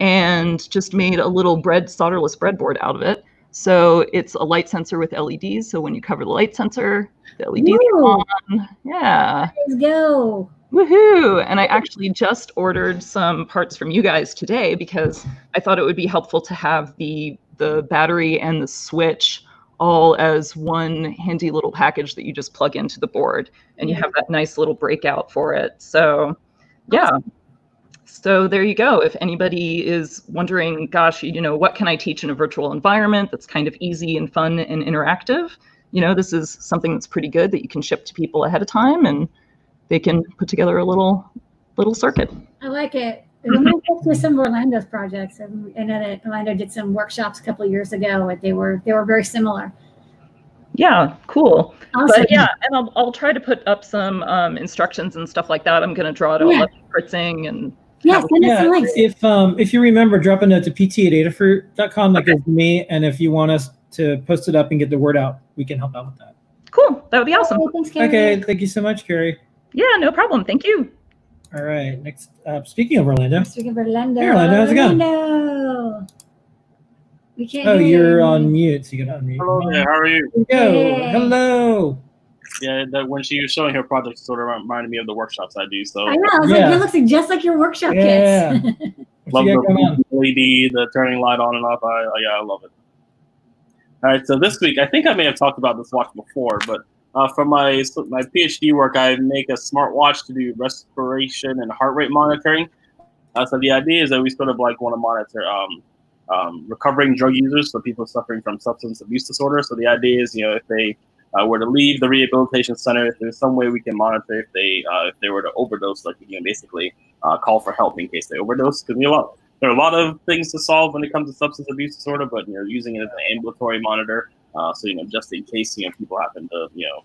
and just made a little bread solderless breadboard out of it. So it's a light sensor with LEDs. So when you cover the light sensor, the LEDs are on. Yeah. Let's go. Woohoo! And I actually just ordered some parts from you guys today because I thought it would be helpful to have the the battery and the switch all as one handy little package that you just plug into the board and you have that nice little breakout for it. So yeah. So there you go. If anybody is wondering, gosh, you know, what can I teach in a virtual environment that's kind of easy and fun and interactive? You know, this is something that's pretty good that you can ship to people ahead of time and they can put together a little little circuit. I like it. It reminds me of some of Orlando's projects. And I know that Orlando did some workshops a couple of years ago, and they were they were very similar. Yeah, cool. Awesome. But yeah, and I'll, I'll try to put up some um, instructions and stuff like that. I'm going to draw it all Yeah. up in Fritzing and Yeah, send Yeah, some if um if you remember, drop a note to pt at adafruit.com. That goes to me, and if you want us to post it up and get the word out, we can help out with that. cool. That would be awesome. Thanks, Okay, thank you so much, Carrie. Yeah, no problem. Thank you. All right, next up, speaking of Orlando, Speaking of Orlando. Hey, Orlando, how's it going? Orlando. We can't oh, hear you're you. on mute, so you gotta unmute. Hello there, how are you? Here we go. Hello. Yeah, that when she was showing her project, sort of reminded me of the workshops I do. So I know. I was Yeah. like, it looks like just like your workshop Yeah. kits. Love you got going the LED, the turning light on and off. I, I yeah, I love it. All right, so this week I think I may have talked about this watch before, but uh, for my my PhD work, I make a smartwatch to do respiration and heart rate monitoring. Uh, so the idea is that we sort of like want to monitor um, um, recovering drug users, so people suffering from substance abuse disorder. So the idea is, you know, if they uh, were to leave the rehabilitation center, if there's some way we can monitor if they uh, if they were to overdose, like you can basically uh, call for help in case they overdose. Because you know, there are a lot of things to solve when it comes to substance abuse disorder, but you know, using it as an ambulatory monitor, uh, so you know, just in case you know people happen to you know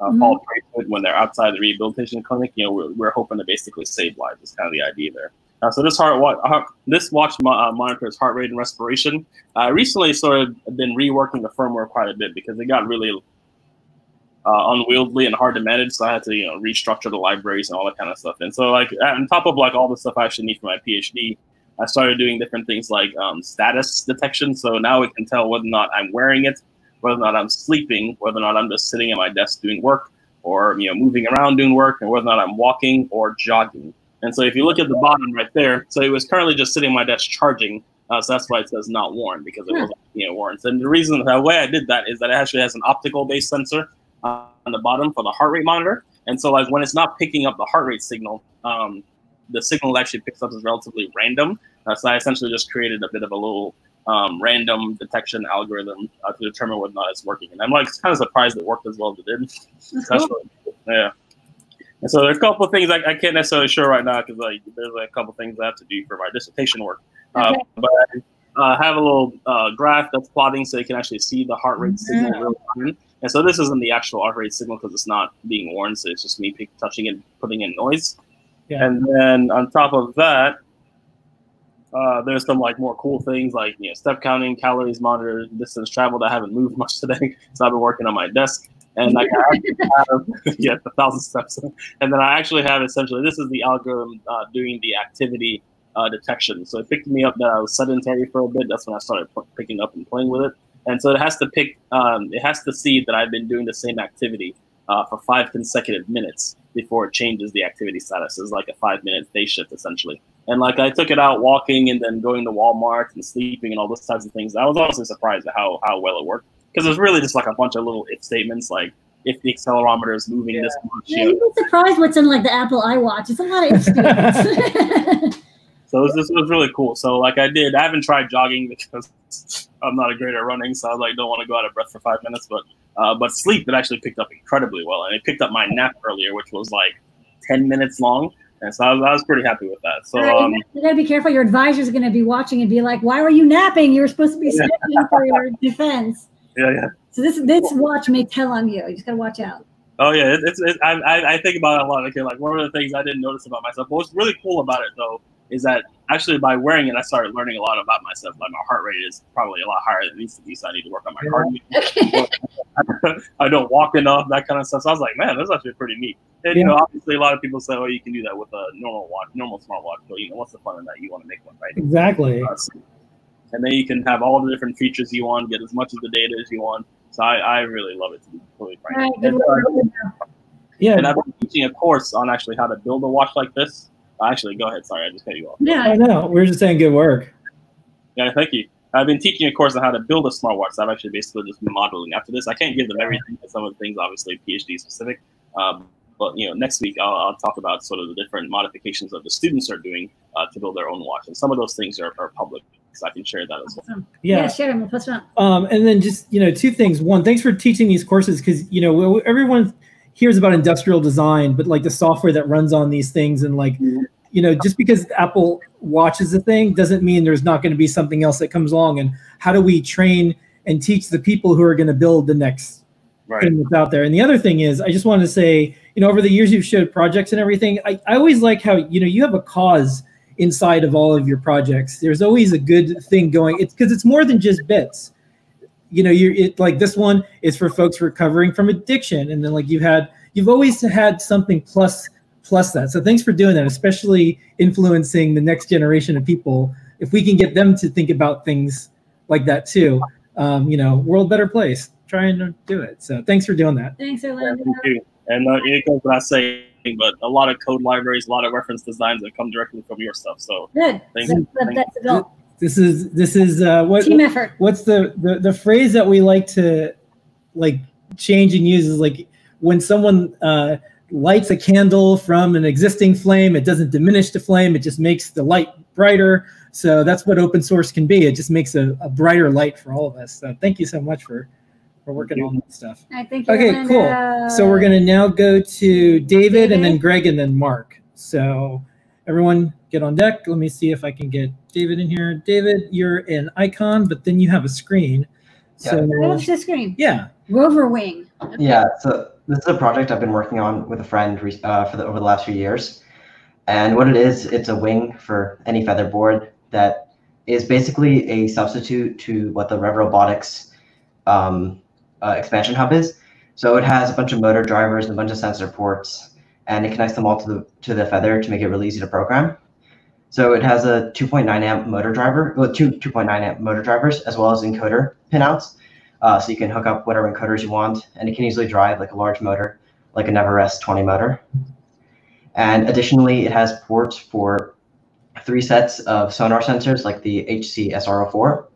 uh, Mhm. fall prey to it when they're outside the rehabilitation clinic, you know, we're, we're hoping to basically save lives. Is kind of the idea there. Uh, so this heart wa- uh, this watch mo- uh, monitors heart rate and respiration. I recently sort of been reworking the firmware quite a bit because it got really uh, unwieldy and hard to manage. So I had to you know restructure the libraries and all that kind of stuff. And so like on top of like all the stuff I actually need for my PhD, I started doing different things like um, status detection. So now it can tell whether or not I'm wearing it, whether or not I'm sleeping, whether or not I'm just sitting at my desk doing work, or you know moving around doing work, and whether or not I'm walking or jogging. And so if you look at the bottom right there, so it was currently just sitting at my desk charging. Uh, so that's why it says not worn because it Hmm. wasn't you know worn. And the reason the way I did that is that it actually has an optical based sensor uh, on the bottom for the heart rate monitor. And so like when it's not picking up the heart rate signal, um, the signal it actually picks up is relatively random. Uh, so I essentially just created a bit of a little um, random detection algorithm uh, to determine whether or not it's working. And I'm like kind of surprised it worked as well as it did. That's cool. really. Yeah. And so there's a couple of things I, I can't necessarily show right now because like there's like, a couple of things I have to do for my dissertation work. Uh, Okay. but I uh, have a little uh, graph that's plotting so you can actually see the heart rate signal in real time. And so this isn't the actual heart rate signal because it's not being worn, so it's just me touching it, putting in noise. Yeah. And then on top of that, uh, there's some like more cool things like you know step counting, calories monitor, distance traveled. I haven't moved much today, so I've been working on my desk. And I have, yeah, a thousand steps. And then I actually have essentially this is the algorithm uh, doing the activity uh, detection. So it picked me up that I was sedentary for a bit. That's when I started p- picking up and playing with it. And so it has to pick, um, it has to see that I've been doing the same activity uh, for five consecutive minutes before it changes the activity status. It's like a five minute day shift essentially. And like I took it out walking and then going to Walmart and sleeping and all those types of things. I was honestly surprised at how, how well it worked because it was really just like a bunch of little if statements like if the accelerometer is moving this much, Yeah, you know, you'd be surprised what's in like the Apple iWatch. It's a lot of instruments. So this was really cool. So like I did, I haven't tried jogging because I'm not a great at running, so I was like don't want to go out of breath for five minutes. But uh, but sleep it actually picked up incredibly well, and it picked up my nap earlier, which was like ten minutes long, and so I was, I was pretty happy with that. So right, um, you gotta be careful. Your advisor's gonna be watching and be like, "Why were you napping? You were supposed to be Yeah. for your defense." yeah, yeah. So this this watch may tell on you. You just gotta watch out. Oh yeah, it, it's it, I, I I think about it a lot. Okay, like one of the things I didn't notice about myself. What's really cool about it though is that actually by wearing it, I started learning a lot about myself. Like my heart rate is probably a lot higher than it needs to be, so I need to work on my heart rate. I don't walk enough, that kind of stuff. So I was like, man, that's actually pretty neat. And you know, obviously a lot of people say, oh, you can do that with a normal watch, normal smartwatch. But you know, what's the fun in that? You want to make one, right? Exactly. Uh, so- and then you can have all the different features you want, get as much of the data as you want. So I, I really love it to be completely frank. All right, good And, uh. Yeah. and I've been teaching a course on actually how to build a watch like this. Actually, go ahead. Sorry, I just cut you off. Yeah, I know. We are just saying good work. Yeah, thank you. I've been teaching a course on how to build a smartwatch. So I've actually basically just been modeling after this. I can't give them everything, but some of the things obviously PhD specific. Um, but you know, next week I'll, I'll talk about sort of the different modifications that the students are doing uh, to build their own watch, and some of those things are, are public, so I can share that as well. Yeah. share them. We'll post them. Um, and then just you know two things. One, thanks for teaching these courses because you know everyone hears about industrial design, but like the software that runs on these things and like mm-hmm. you know just because Apple watches a thing doesn't mean there's not going to be something else that comes along. And how do we train and teach the people who are going to build the next Right. thing that's out there? And the other thing is, I just wanted to say, you know, over the years you've showed projects and everything. I, I always like how you know you have a cause inside of all of your projects. There's always a good thing going. It's because it's more than just bits you know you're it like this one is for folks recovering from addiction and then like you've had you've always had something plus plus that so thanks for doing that especially influencing the next generation of people if we can get them to think about things like that too um, you know world better place trying to do it so thanks for doing that Thanks, Yeah, Orlando. thank you. And uh, it goes without saying, but a lot of code libraries, a lot of reference designs that come directly from your stuff. So Good. thank So you. that- that's a goal. This is this is uh, what Team effort. What's the, the the phrase that we like to like change and use is like when someone uh, lights a candle from an existing flame, it doesn't diminish the flame; it just makes the light brighter. So that's what open source can be. It just makes a, a brighter light for all of us. So thank you so much for for working on that stuff. I think. Okay, gonna- cool. So we're gonna now go to David and then Greg and then Mark. So everyone get on deck. Let me see if I can get David in here. David, you're an icon, but then you have a screen. So What's the screen? yeah. Rover Wing. Yeah, so this is a project I've been working on with a friend uh, for the, over the last few years. And what it is, it's a wing for any feather board that is basically a substitute to what the Rev Robotics um, uh, expansion hub is. So it has a bunch of motor drivers and a bunch of sensor ports, and it connects them all to the to the feather to make it really easy to program. So it has a 2.9 amp motor driver, well, two 2.9 amp motor drivers, as well as encoder pinouts. Uh, so you can hook up whatever encoders you want, and it can easily drive like a large motor, like a Neverest 20 motor. And additionally, it has ports for three sets of sonar sensors, like the HC SR04,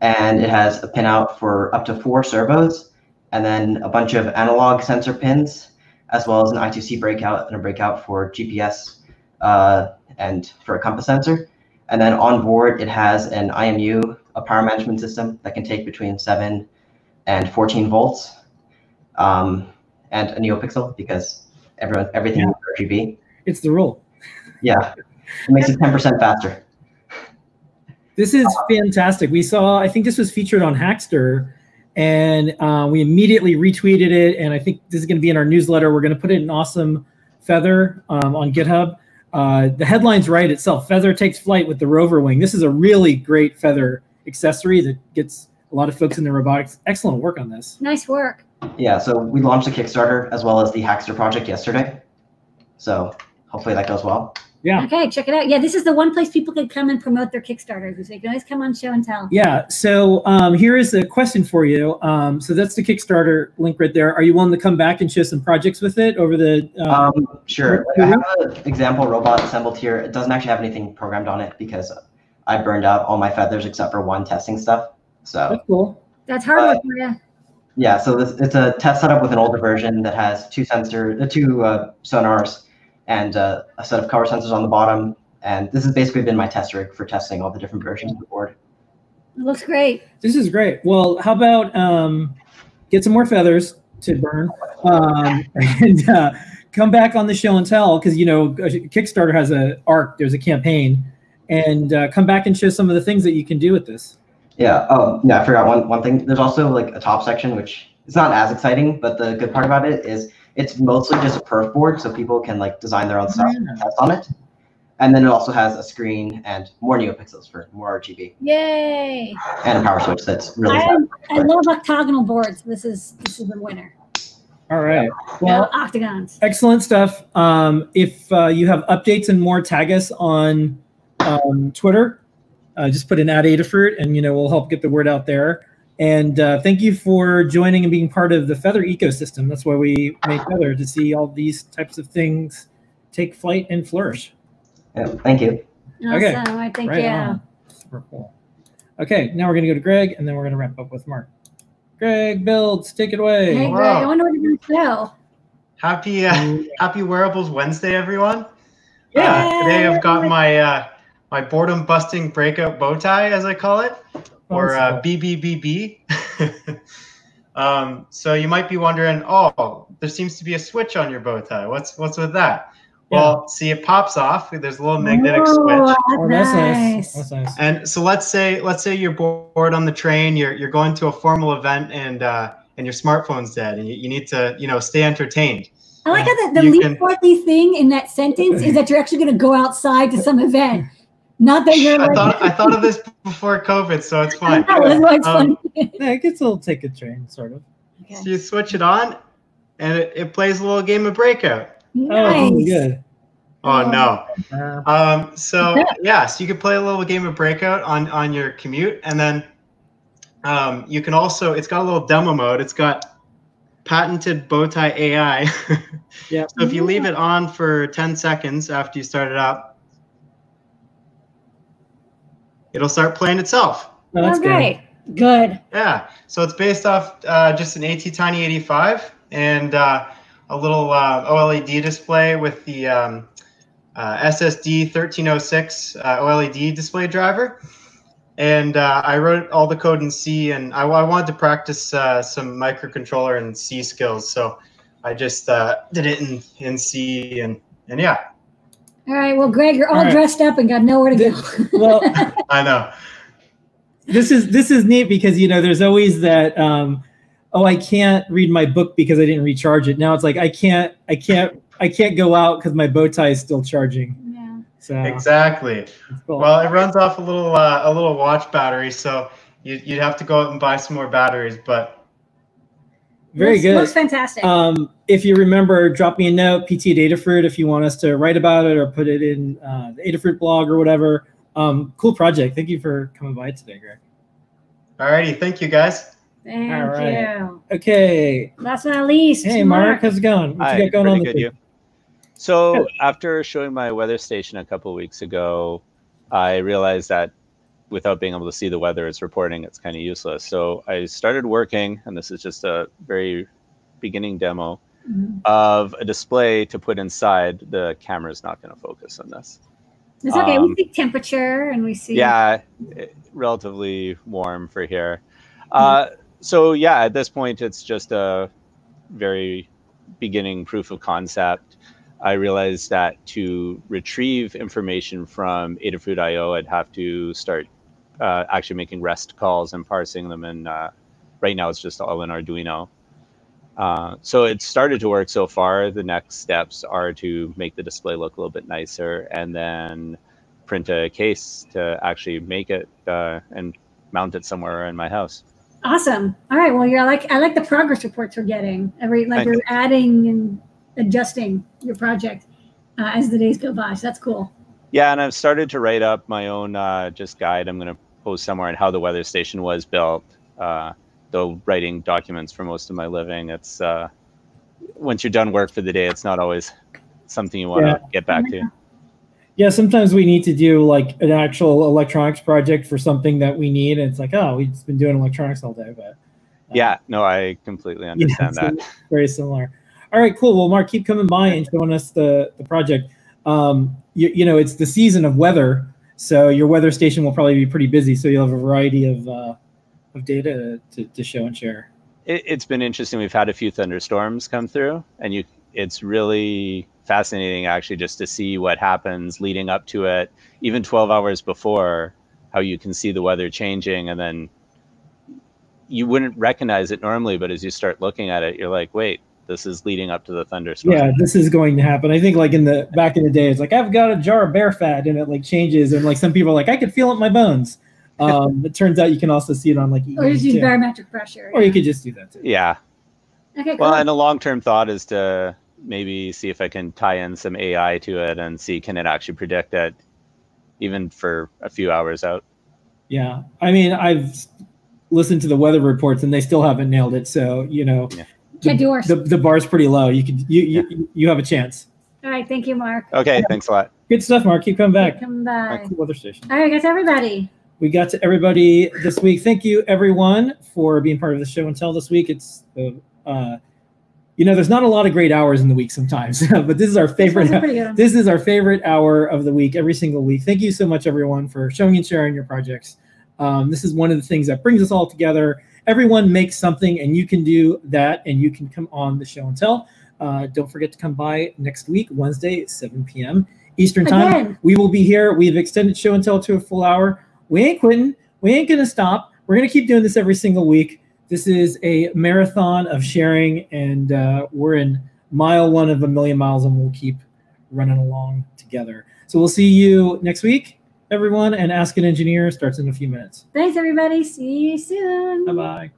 and it has a pinout for up to four servos, and then a bunch of analog sensor pins, as well as an I2C breakout and a breakout for GPS uh, and for a compass sensor. And then on board, it has an IMU, a power management system that can take between 7 and 14 volts, um, and a NeoPixel because everyone everything is RGB. It's the rule. Yeah, it makes it 10% faster. This is fantastic. We saw, I think this was featured on Hackster, and uh, we immediately retweeted it. And I think this is going to be in our newsletter. We're going to put it in awesome feather um, on GitHub. Uh, the headline's right itself. Feather takes flight with the rover wing. This is a really great feather accessory that gets a lot of folks in the robotics. Excellent work on this. Nice work. Yeah, so we launched a Kickstarter as well as the Hackster project yesterday. So hopefully that goes well. Yeah. Okay, check it out. Yeah, this is the one place people could come and promote their Kickstarters. So you can always come on show and tell. Yeah. So um, here is a question for you. Um, so that's the Kickstarter link right there. Are you willing to come back and show some projects with it over the? Uh, Um, sure. Like, I have an example robot assembled here. It doesn't actually have anything programmed on it because I burned out all my feathers except for one testing stuff. So That's cool. That's hard work for you. yeah, so this it's a test setup with an older version that has two sensor, uh, two uh, sonars, and uh, a set of cover sensors on the bottom. And this has basically been my test rig for testing all the different versions of the board. It looks great. This is great. Well, how about um, get some more feathers to burn um, and uh, come back on the show and tell because you know Kickstarter has a arc. There's a campaign, and uh, come back and show some of the things that you can do with this. Yeah. Oh, yeah. I forgot one one thing. There's also like a top section which it's not as exciting, but the good part about it is it's mostly just a perf board, so people can like design their own stuff and test on it. And then it also has a screen and more NeoPixels for more RGB Yay! and a power switch that's really I, fast. I love octagonal boards. This is this is the winner. All right. Well, Well, octagons. excellent stuff. Um, if uh, you have updates and more, tag us on um, Twitter. Uh, just put an ad Adafruit, and you know we'll help get the word out there. And uh, thank you for joining and being part of the Feather ecosystem. That's why we make Feather to see all these types of things take flight and flourish. Yeah, thank you. Okay. Awesome. All right, thank Right you. on. Super cool. Okay, now we're going to go to Greg, and then we're going to wrap up with Mark. Greg Builds, take it away. Hey, Greg, I wonder what you're going to show. Happy uh, Happy Wearables Wednesday, everyone. Yeah. Uh, today I've got my uh, my boredom busting breakout bow tie, as I call it, or uh, BBBB. um, so you might be wondering, oh, there seems to be a switch on your bow tie. What's what's with that? Well, see, it pops off. There's a little magnetic Oh, switch. Oh, that's nice. That's nice. And so let's say let's say you're bored on the train, you're you're going to a formal event and uh, and your smartphone's dead and you, you need to, you know, stay entertained. I like how the, the You least can- partly thing in that sentence is that you're actually going to go outside to some event, not that you're I like. thought I thought of this before COVID, so it's fine. That was why it's Um, yeah, it gets a little take a train, sort of. So you switch it on, and it, it plays a little game of breakout. Oh, good. Oh no. Uh, Um, so yeah, so you could play a little game of breakout on on your commute, and then um, you can also it's got a little demo mode. It's got patented bow tie AI. yeah. So if you leave it on for 10 seconds after you start it up, it'll start playing itself. Oh, that's good. Okay. Good. Yeah. So it's based off uh, just an ATtiny 85 and uh, a little uh, OLED display with the um, uh, SSD 1306 uh, OLED display driver. And uh, I wrote all the code in C, and I, I wanted to practice uh, some microcontroller and C skills. So I just uh, did it in, in C, and, and yeah, All right. Well, Greg, you're all, All right. dressed up and got nowhere to go. Well, I know. this is this is neat because you know there's always that um oh i can't read my book because i didn't recharge it now it's like i can't i can't i can't go out because my bow tie is still charging yeah so Exactly. cool. Well, it runs off a little uh, a little watch battery, so you, you'd have to go out and buy some more batteries. But very Looks- good looks fantastic. um if you remember drop me a note pt at adafruit if you want us to write about it or put it in uh, the adafruit blog or whatever um cool project thank you for coming by today greg alrighty, thank you guys. Thank All right. you. okay Last but not least, hey mark how's it going what Hi, you got going on good, you. So after showing my weather station a couple of weeks ago, I realized that without being able to see the weather it's reporting, it's kind of useless. So I started working, and this is just a very beginning demo Mhm. of a display to put inside. The camera is not going to focus on this. It's okay. Um, we see temperature and we see. Yeah, eh, relatively warm for here. Uh, so yeah, at this point, it's just a very beginning proof of concept. I realized that to retrieve information from Adafruit.io, I'd have to start uh, actually making REST calls and parsing them. And uh, right now, it's just all in Arduino. Uh, so it started to work so far. The next steps are to make the display look a little bit nicer, and then print a case to actually make it uh, and mount it somewhere in my house. Awesome. All right. Well, you're like I like the progress reports we're getting. Every like Thank you're adding and adjusting your project uh, as the days go by. So that's cool. Yeah, and I've started to write up my own uh, just guide. I'm going to post somewhere on how the weather station was built. Uh, though writing documents for most of my living, it's uh, once you're done work for the day, it's not always something you want to Yeah. get back to. Yeah, sometimes we need to do like an actual electronics project for something that we need, and it's like, oh, we've been doing electronics all day, but Yeah, no, I completely understand so that. very similar. All right, cool. Well, Mark, keep coming by and showing us the the project. Um, you, you know, it's the season of weather, so your weather station will probably be pretty busy. So you'll have a variety of uh, of data to, to show and share. it, it's been interesting. We've had a few thunderstorms come through, and you it's really fascinating actually just to see what happens leading up to it, even 12 hours before, how you can see the weather changing, and then you wouldn't recognize it normally, but as you start looking at it, you're like, wait, this is leading up to the thunderstorm. Yeah, this is going to happen. I think like in the back in the day, it's like I've got a jar of bear fat, and it like changes, and like some people are like I could feel it in my bones. Um, it turns out you can also see it on like Or just EEG use barometric pressure. or you could just do that too. Yeah. Okay. Well, cool. and a long-term thought is to maybe see if I can tie in some AI to it and see can it actually predict it, even for a few hours out. Yeah, I mean, I've listened to the weather reports, and they still haven't nailed it. So you know, Can't do worse. the the bar's pretty low. You could you you, you have a chance. All right. Thank you, Mark. Okay, thanks a lot. Good stuff, Mark. Keep coming back. Come back. All right, cool weather station. All right, guys. Everybody. We got to everybody this week. Thank you, everyone, for being part of the show and tell this week. It's uh, uh, you know, there's not a lot of great hours in the week sometimes, but this is our favorite. ones are pretty good. This is our favorite hour of the week, every single week. Thank you so much, everyone, for showing and sharing your projects. Um, this is one of the things that brings us all together. Everyone makes something, and you can do that, and you can come on the show and tell. Uh, don't forget to come by next week, Wednesday at 7 p.m. Eastern Time. Again. We will be here. We've extended show and tell to a full hour. We ain't quitting. We ain't going to stop. We're going to keep doing this every single week. This is a marathon of sharing, and uh, we're in mile one of a million miles, and we'll keep running along together. So we'll see you next week, everyone. And Ask an Engineer starts in a few minutes. Thanks, everybody. See you soon. Bye bye.